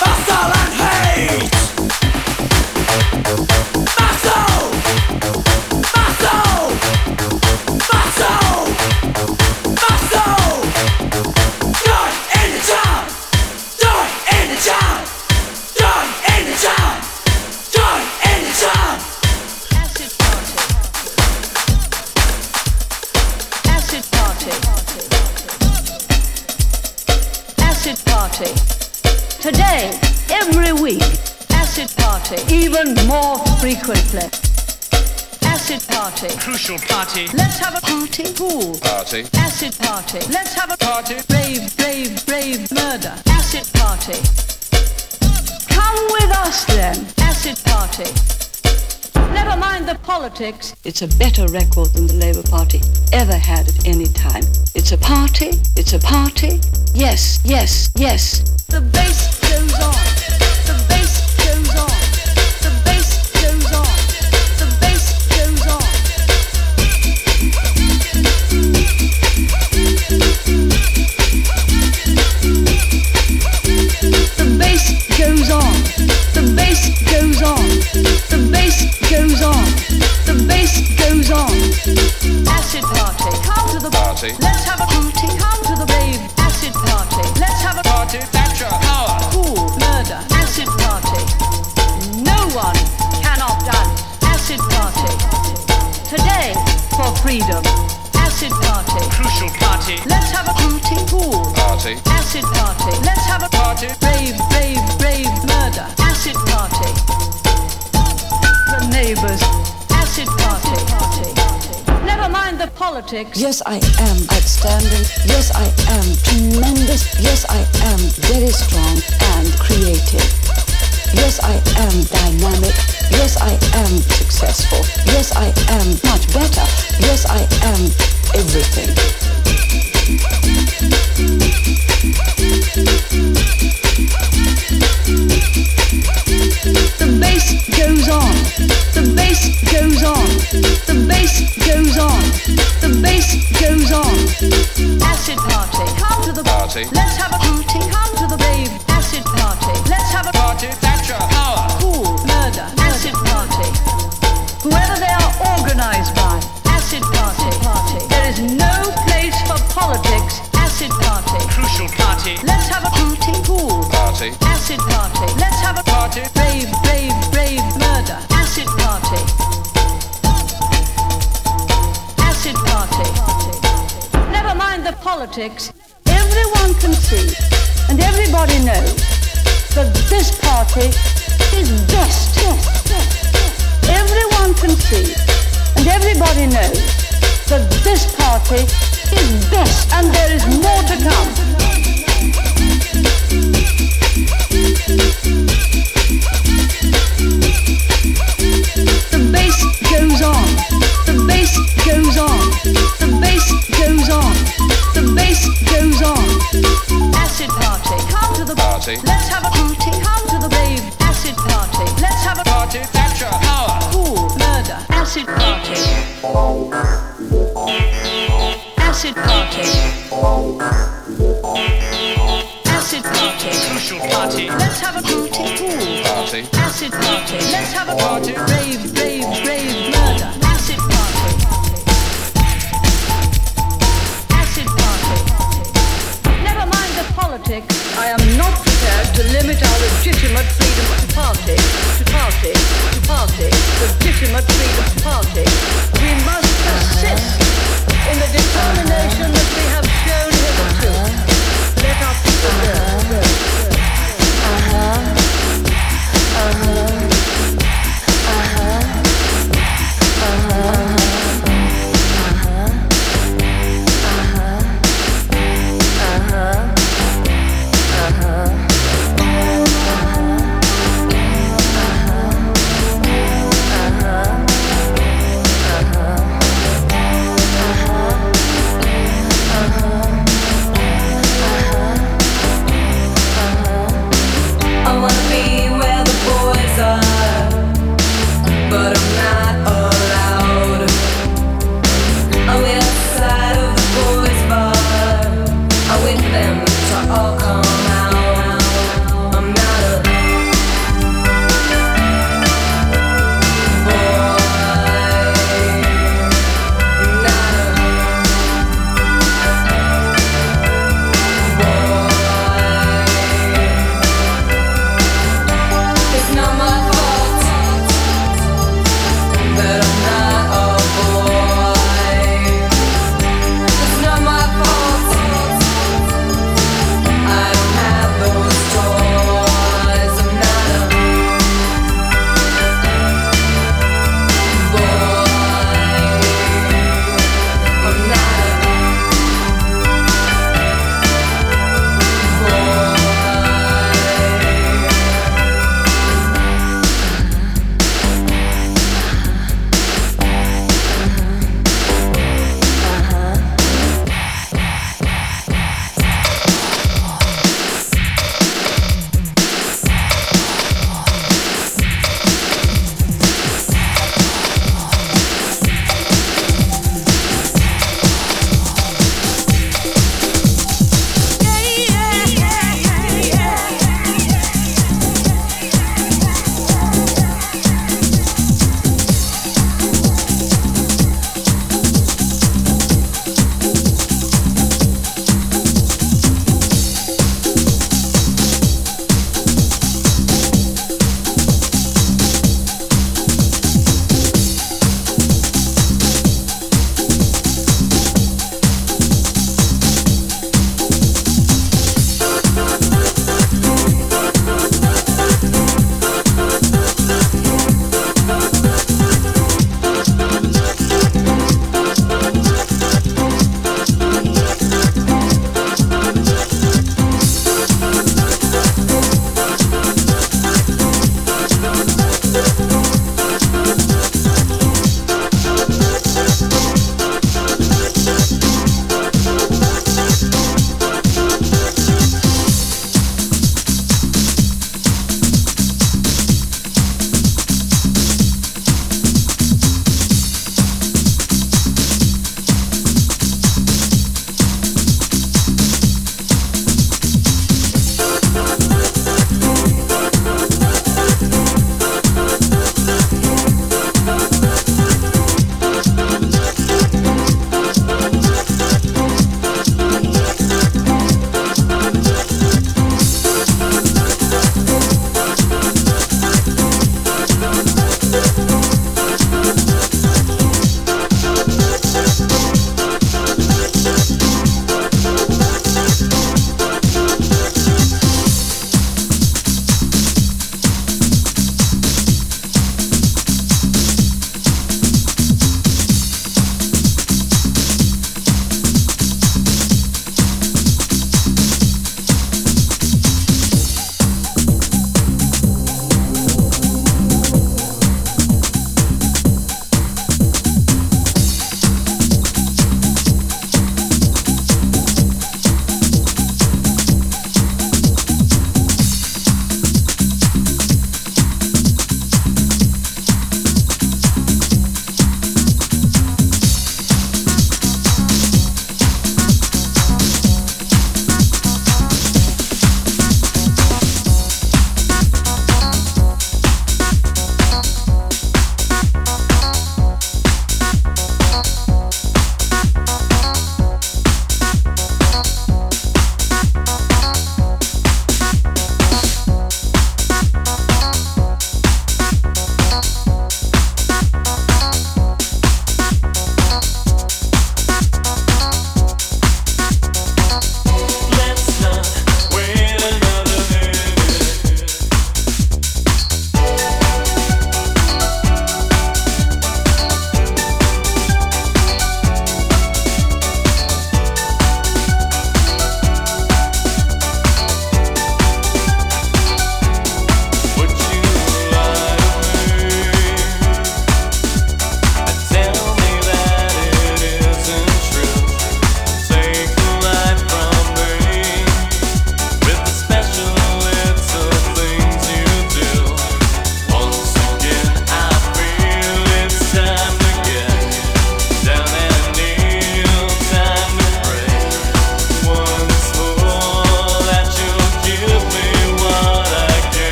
Hostile and hate. frequently. Acid party. Crucial party. Let's have a party. Pool. Party. Acid party. Let's have a party. Brave, brave, brave Murder. Acid party. Come with us then. Acid party. Never mind the politics. It's a better record than the Labour Party ever had at any time. It's a party. It's a party. Yes, yes, yes. The bass goes on. The bass goes on. Party. Let's have a party, come to the rave. Acid party, let's have a party. Thatcher, power. Cool, murder, acid party. No one cannot dance. Acid party. Today for freedom. Acid party. Crucial party. Let's have a party. Cool. Party. Acid party. Let's have a party. Rave, rave, rave, murder. Acid party. The neighbors politics. Yes, I am outstanding. Yes, I am tremendous. Yes, I am very strong and creative. Yes, I am dynamic. Yes, I am successful. Yes, I am much better. Yes, I am everything. The bass goes on. The bass goes on. The bass goes on. The bass goes on. Acid party. Come to the party. Let's have a party. Come to the rave. Acid party. Let's have a party. Thatcher. Power. Cool. Murder. Acid party. Whoever they are organized by. Acid party. Party. There is no place for politics. Acid party. Crucial party. Let's have a party. Cool. Party. Acid party. Let's have a party. Rave, rave, politics. Everyone can see, and everybody knows, that this party is best. Everyone can see, and everybody knows, that this party is best, and there is more to come. The bass goes on. The bass goes on. The bass goes on. The bass goes on. Acid party. Come to the Party. Let's have a party. Come to the rave. Acid party. Let's have a Party. Capture. Power. Cool. Murder. Acid party. Acid party. Acid party. Crucial party. Let's have a party. Cool. Party. Acid party. Let's have a Party. Rave, rave, rave, legitimate freedom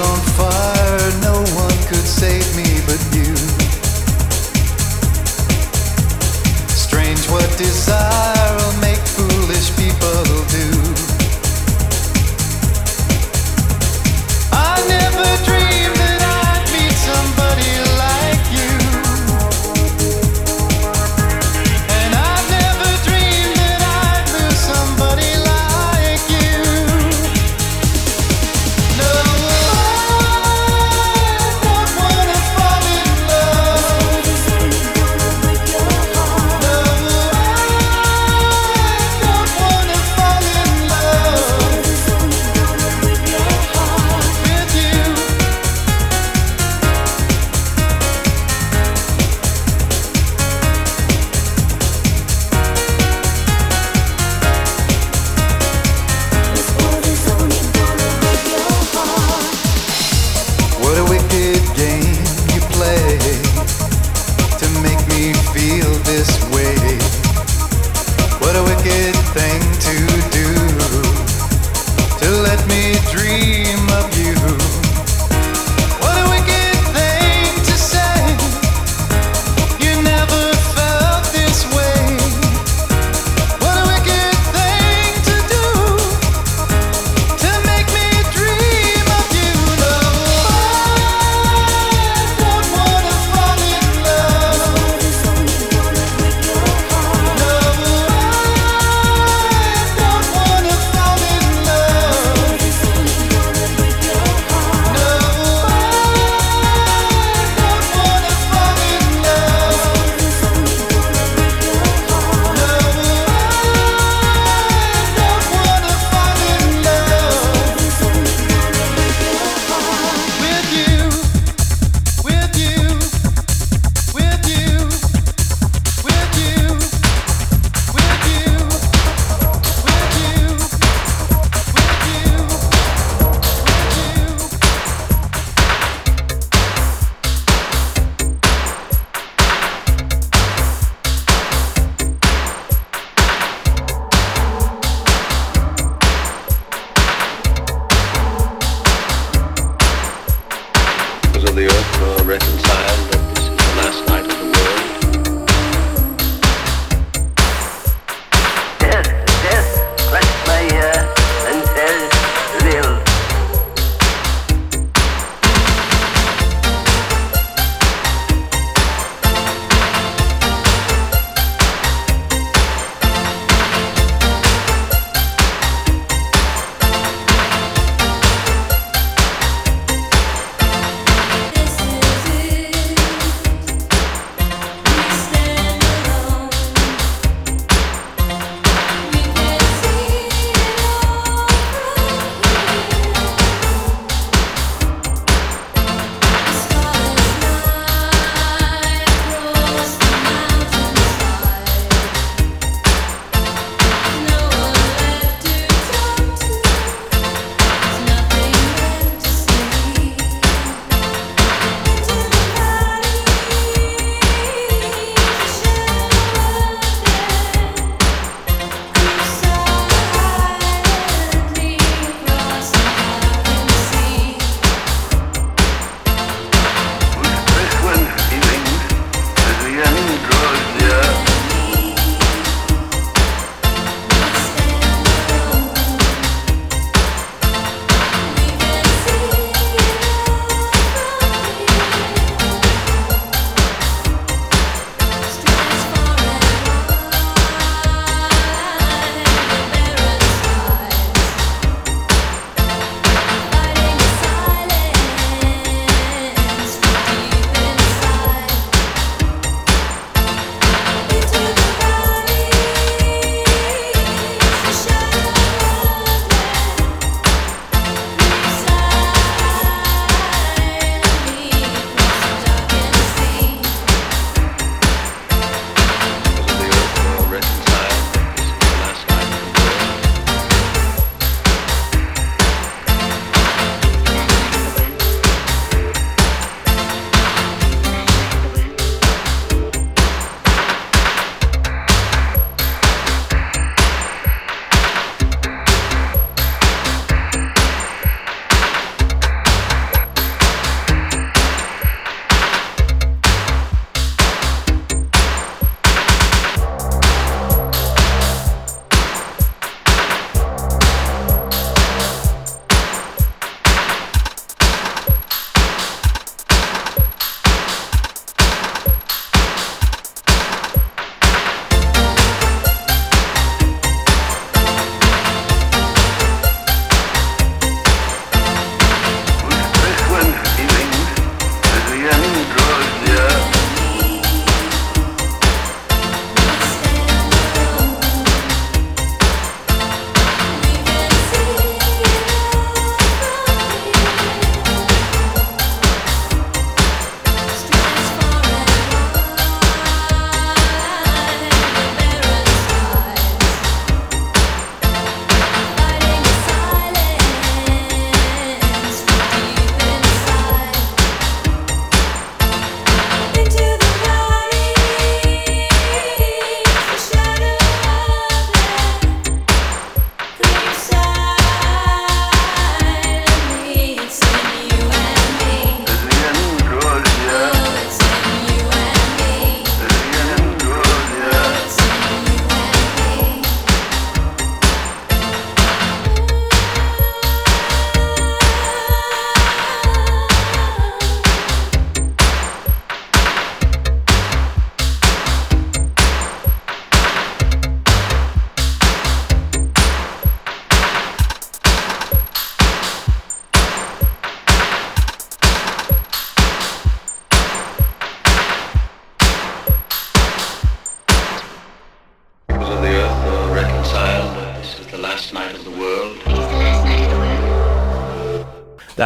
Love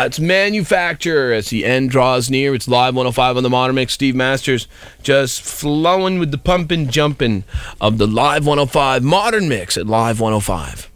That's manufacture as the end draws near. It's live 105 on the Modern Mix. Steve Masters just flowing with the pumping, jumping of the live 105 Modern Mix at live 105.